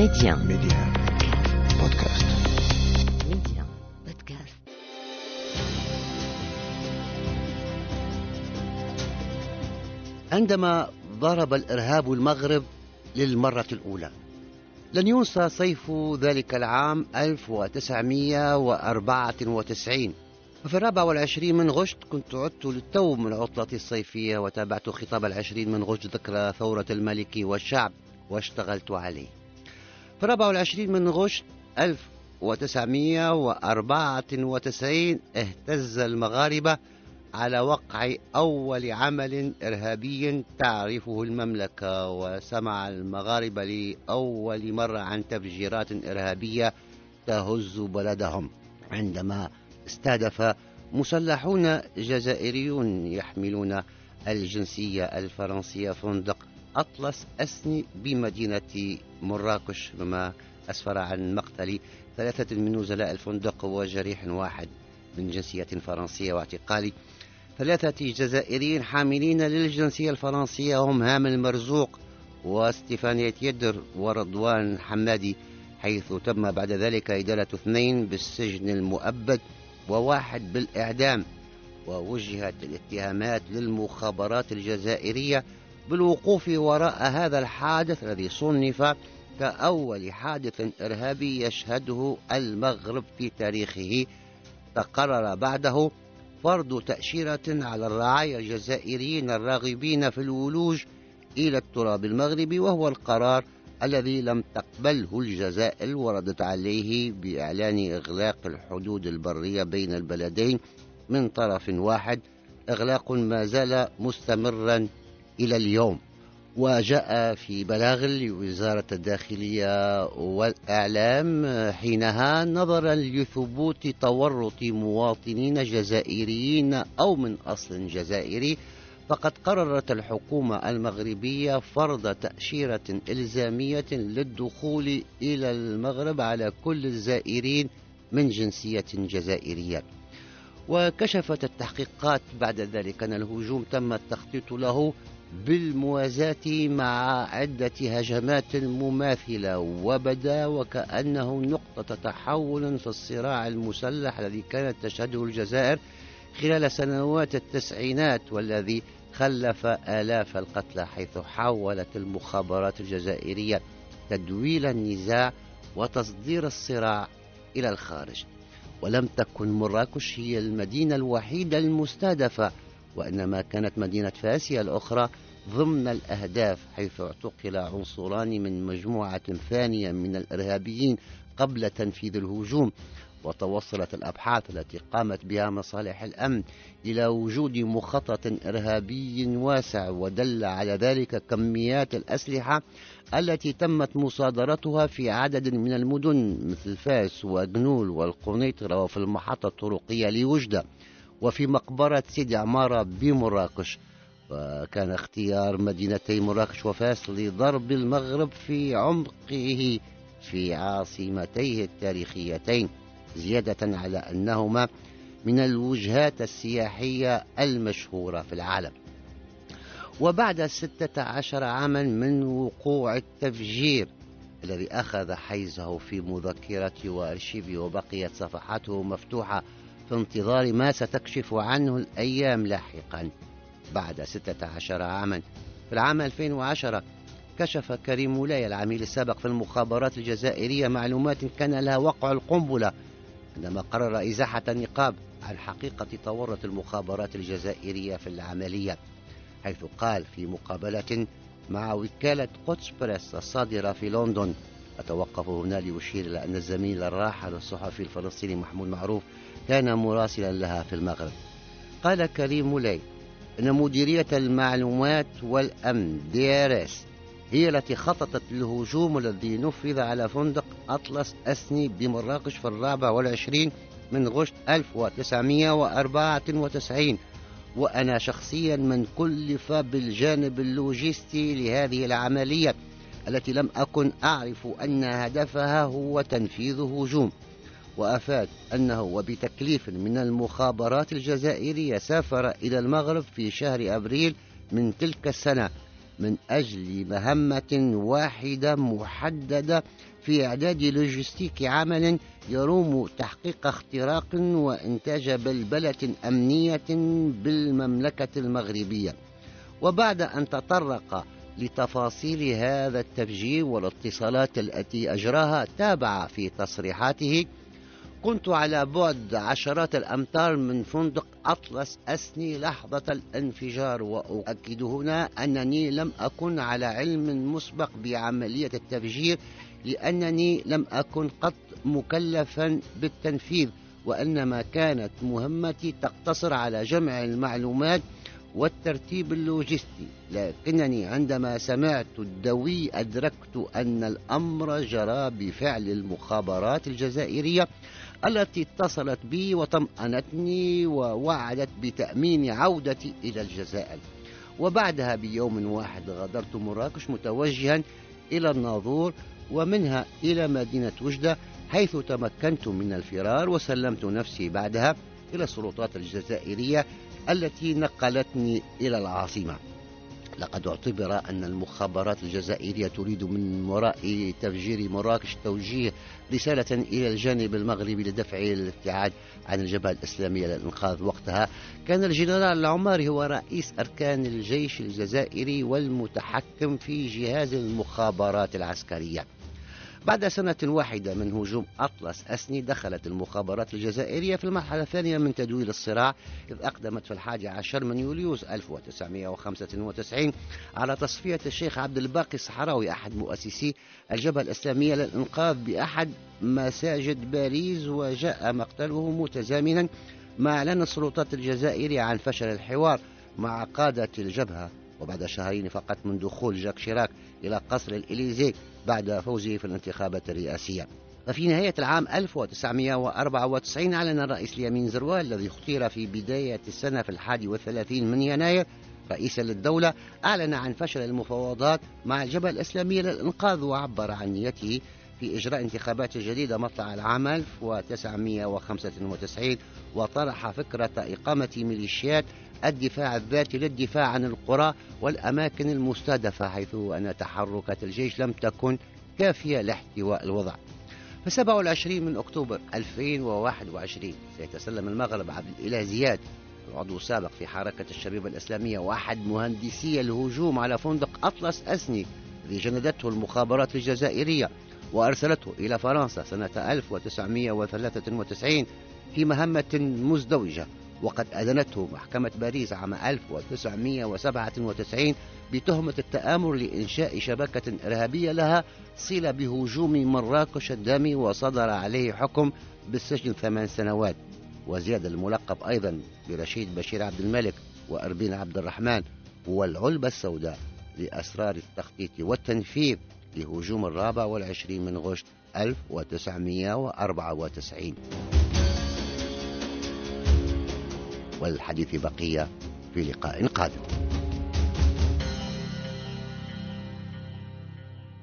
Média. Média. Podcast. Média. Podcast. عندما ضرب الإرهاب المغرب للمرة الأولى لن ينسى صيف ذلك العام 1994 وفي الرابع والعشرين من غشت كنت عدت للتو من العطلة الصيفية وتابعت خطاب العشرين من غشت ذكرى ثورة الملك والشعب واشتغلت عليه في الرابع والعشرين من غشت 1994 اهتز المغاربة على وقع أول عمل إرهابي تعرفه المملكة وسمع المغاربة لأول مرة عن تفجيرات إرهابية تهز بلدهم. عندما استهدف مسلحون جزائريون يحملون الجنسية الفرنسية فندق أطلس أسني بمدينة مراكش مما أسفر عن مقتل ثلاثة من نزلاء الفندق وجريح واحد من جنسية فرنسية واعتقال. ثلاثة جزائريين حاملين للجنسية الفرنسية هم هامل مرزوق واستيفانية يدر ورضوان حمادي حيث تم بعد ذلك إدالة اثنين بالسجن المؤبد وواحد بالإعدام ووجهت الاتهامات للمخابرات الجزائرية بالوقوف وراء هذا الحادث الذي صنف كأول حادث إرهابي يشهده المغرب في تاريخه. تقرر بعده فرض تأشيرة على الرعايا الجزائريين الراغبين في الولوج إلى التراب المغربي وهو القرار الذي لم تقبله الجزائر وردت عليه بإعلان إغلاق الحدود البرية بين البلدين من طرف واحد. إغلاق ما زال مستمرا إلى اليوم وجاء في بلاغ لوزارة الداخلية والإعلام حينها نظرا لثبوت تورط مواطنين جزائريين أو من أصل جزائري فقد قررت الحكومة المغربية فرض تأشيرة إلزامية للدخول إلى المغرب على كل الزائرين من جنسية جزائرية. وكشفت التحقيقات بعد ذلك أن الهجوم تم التخطيط له بالموازاة مع عدة هجمات مماثلة وبدا وكأنه نقطة تحول في الصراع المسلح الذي كانت تشهده الجزائر خلال سنوات التسعينات والذي خلف آلاف القتلى حيث حاولت المخابرات الجزائرية تدويل النزاع وتصدير الصراع إلى الخارج. ولم تكن مراكش هي المدينة الوحيدة المستهدفة وإنما كانت مدينة فاسيا الأخرى ضمن الأهداف حيث اعتقل عنصران من مجموعة ثانية من الإرهابيين قبل تنفيذ الهجوم وتوصلت الأبحاث التي قامت بها مصالح الأمن إلى وجود مخطط إرهابي واسع ودل على ذلك كميات الأسلحة التي تمت مصادرتها في عدد من المدن مثل فاس وجنول والقنيطرة وفي المحطة الطرقية لوجدة. وفي مقبرة سيدي عمارة بمراكش وكان اختيار مدينتي مراكش وفاس لضرب المغرب في عمقه في عاصمتيه التاريخيتين زيادة على أنهما من الوجهات السياحية المشهورة في العالم. وبعد ستة عشر عاما من وقوع التفجير الذي أخذ حيزه في مذكرتي وأرشيفي وبقيت صفحاته مفتوحة في انتظار ما ستكشف عنه الأيام لاحقا بعد ستة عشر عاما. في العام 2010 كشف كريم مولاي العميل السابق في المخابرات الجزائرية معلومات كان لها وقع القنبلة عندما قرر إزاحة النقاب عن حقيقة تورط المخابرات الجزائرية في العملية حيث قال في مقابلة مع وكالة قدس بريس الصادرة في لندن أتوقف هنا لأشير إلى أن الزميل الراحل الصحفي الفلسطيني محمود معروف كان مراسلا لها في المغرب. قال كريم مولاي أن مديرية المعلومات والأمن DRS هي التي خططت للهجوم الذي نفذ على فندق أطلس أسني بمراكش في الرابع والعشرين من غشت 1994 وأنا شخصيا من كلف بالجانب اللوجستي لهذه العملية التي لم أكن أعرف أن هدفها هو تنفيذ هجوم. وأفاد أنه وبتكليف من المخابرات الجزائرية سافر إلى المغرب في شهر أبريل من تلك السنة من أجل مهمة واحدة محددة في إعداد لوجستيك عمل يروم تحقيق اختراق وإنتاج بلبلة أمنية بالمملكة المغربية. وبعد أن تطرق لتفاصيل هذا التفجير والاتصالات التي أجراها تابع في تصريحاته كنت على بعد عشرات الأمتار من فندق أطلس أسني لحظة الانفجار وأؤكد هنا أنني لم أكن على علم مسبق بعملية التفجير لأنني لم أكن قط مكلفا بالتنفيذ وإنما كانت مهمتي تقتصر على جمع المعلومات والترتيب اللوجستي. لكنني عندما سمعت الدوي أدركت أن الأمر جرى بفعل المخابرات الجزائرية التي اتصلت بي وطمأنتني ووعدت بتأمين عودتي إلى الجزائر. وبعدها بيوم واحد غادرت مراكش متوجها إلى الناظور ومنها إلى مدينة وجدة حيث تمكنت من الفرار وسلمت نفسي بعدها إلى السلطات الجزائرية التي نقلتني إلى العاصمة. لقد اعتبر أن المخابرات الجزائرية تريد من وراء تفجير مراكش توجيه رسالة إلى الجانب المغربي لدفع الابتعاد عن الجبهة الإسلامية للإنقاذ وقتها. كان الجنرال العماري هو رئيس أركان الجيش الجزائري والمتحكم في جهاز المخابرات العسكرية. بعد سنة واحدة من هجوم أطلس أسني دخلت المخابرات الجزائرية في المرحلة الثانية من تدوير الصراع إذ أقدمت في الحادي عشر من يوليوز 1995 على تصفية الشيخ عبد الباقي الصحراوي أحد مؤسسي الجبهة الإسلامية للإنقاذ بأحد مساجد باريس وجاء مقتله متزامنا مع إعلان السلطات الجزائرية عن فشل الحوار مع قادة الجبهة. وبعد شهرين فقط من دخول جاك شيراك إلى قصر الإليزي بعد فوزه في الانتخابات الرئاسية. ففي نهاية العام 1994 أعلن الرئيس اليمين زروال الذي اختير في بداية السنة في الحادي والثلاثين من يناير. رئيسا للدولة أعلن عن فشل المفاوضات مع الجبهة الإسلامية للإنقاذ وعبر عن نيته في إجراء انتخابات جديدة مطلع العام 1995 وطرح فكرة إقامة ميليشيات الدفاع الذاتي للدفاع عن القرى والأماكن المستهدفة حيث أن تحركات الجيش لم تكن كافية لاحتواء الوضع. في 27 من أكتوبر 2021 سيتسلم المغرب عبد الإله زياد عضو سابق في حركة الشبيبة الإسلامية وأحد مهندسي الهجوم على فندق أطلس أسني الذي جندته المخابرات الجزائرية وأرسلته إلى فرنسا سنة 1993 في مهمة مزدوجة. وقد أذنته محكمة باريس عام 1997 بتهمة التآمر لإنشاء شبكة إرهابية لها صلة بهجوم مراكش الدامي وصدر عليه حكم بالسجن ثمان سنوات وزياد الملقب أيضا برشيد بشير عبد الملك وأربين عبد الرحمن والعلبة السوداء لأسرار التخطيط والتنفيذ لهجوم الرابع والعشرين من غشت 1994 والحديث بقية في لقاء قادم.